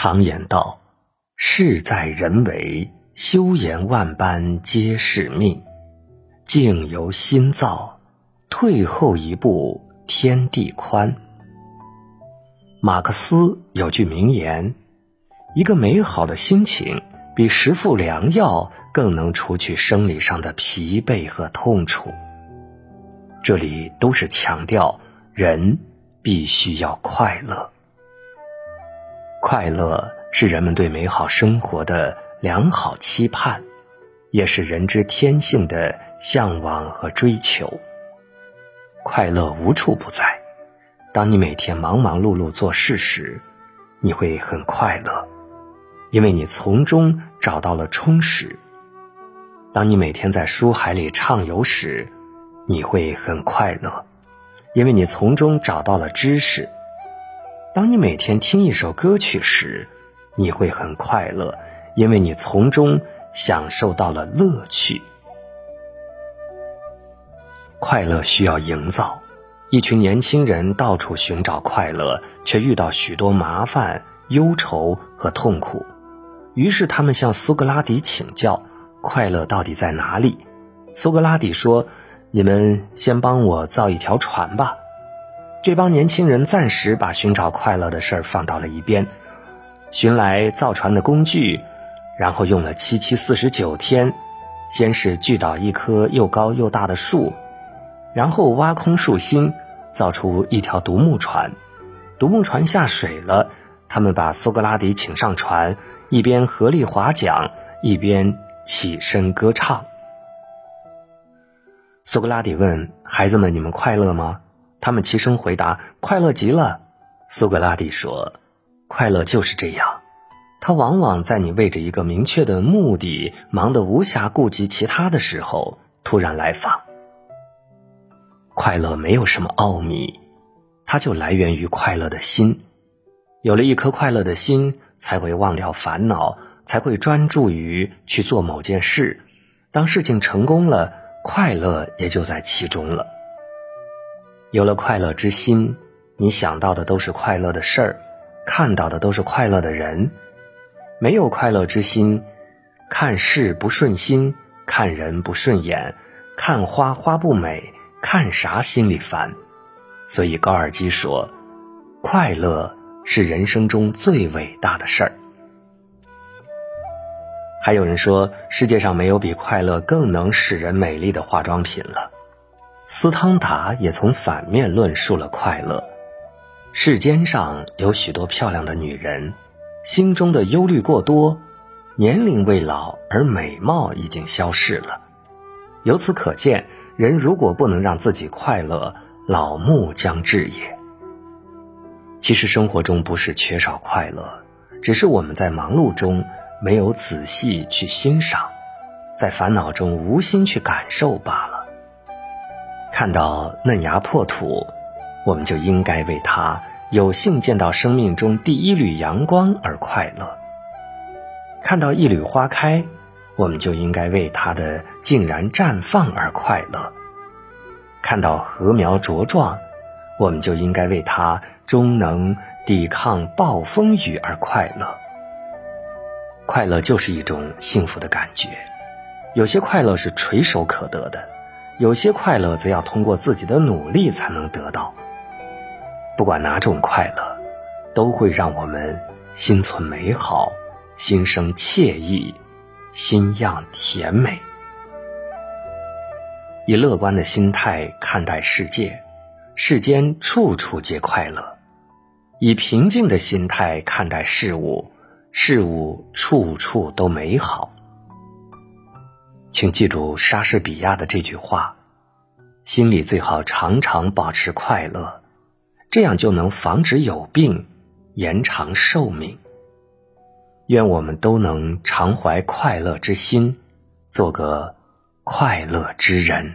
常言道：“事在人为，修言万般皆是命。境由心造，退后一步天地宽。”马克思有句名言：“一个美好的心情，比十副良药更能除去生理上的疲惫和痛楚。”这里都是强调人必须要快乐。快乐是人们对美好生活的良好期盼，也是人之天性的向往和追求。快乐无处不在。当你每天忙忙碌碌做事时，你会很快乐，因为你从中找到了充实；当你每天在书海里畅游时，你会很快乐，因为你从中找到了知识。当你每天听一首歌曲时，你会很快乐，因为你从中享受到了乐趣。快乐需要营造，一群年轻人到处寻找快乐，却遇到许多麻烦、忧愁和痛苦。于是他们向苏格拉底请教：快乐到底在哪里？苏格拉底说：“你们先帮我造一条船吧。”这帮年轻人暂时把寻找快乐的事儿放到了一边，寻来造船的工具，然后用了七七四十九天，先是锯倒一棵又高又大的树，然后挖空树心，造出一条独木船。独木船下水了，他们把苏格拉底请上船，一边合力划桨，一边起身歌唱。苏格拉底问孩子们：“你们快乐吗？”他们齐声回答：“快乐极了。”苏格拉底说：“快乐就是这样，它往往在你为着一个明确的目的忙得无暇顾及其他的时候突然来访。快乐没有什么奥秘，它就来源于快乐的心。有了一颗快乐的心，才会忘掉烦恼，才会专注于去做某件事。当事情成功了，快乐也就在其中了。”有了快乐之心，你想到的都是快乐的事儿，看到的都是快乐的人。没有快乐之心，看事不顺心，看人不顺眼，看花花不美，看啥心里烦。所以高尔基说：“快乐是人生中最伟大的事儿。”还有人说，世界上没有比快乐更能使人美丽的化妆品了。斯汤达也从反面论述了快乐。世间上有许多漂亮的女人，心中的忧虑过多，年龄未老而美貌已经消逝了。由此可见，人如果不能让自己快乐，老木将至也。其实生活中不是缺少快乐，只是我们在忙碌中没有仔细去欣赏，在烦恼中无心去感受罢了。看到嫩芽破土，我们就应该为它有幸见到生命中第一缕阳光而快乐；看到一缕花开，我们就应该为它的竟然绽放而快乐；看到禾苗茁壮，我们就应该为它终能抵抗暴风雨而快乐。快乐就是一种幸福的感觉，有些快乐是垂手可得的。有些快乐则要通过自己的努力才能得到。不管哪种快乐，都会让我们心存美好，心生惬意，心样甜美。以乐观的心态看待世界，世间处处皆快乐；以平静的心态看待事物，事物处处都美好。请记住莎士比亚的这句话：心里最好常常保持快乐，这样就能防止有病，延长寿命。愿我们都能常怀快乐之心，做个快乐之人。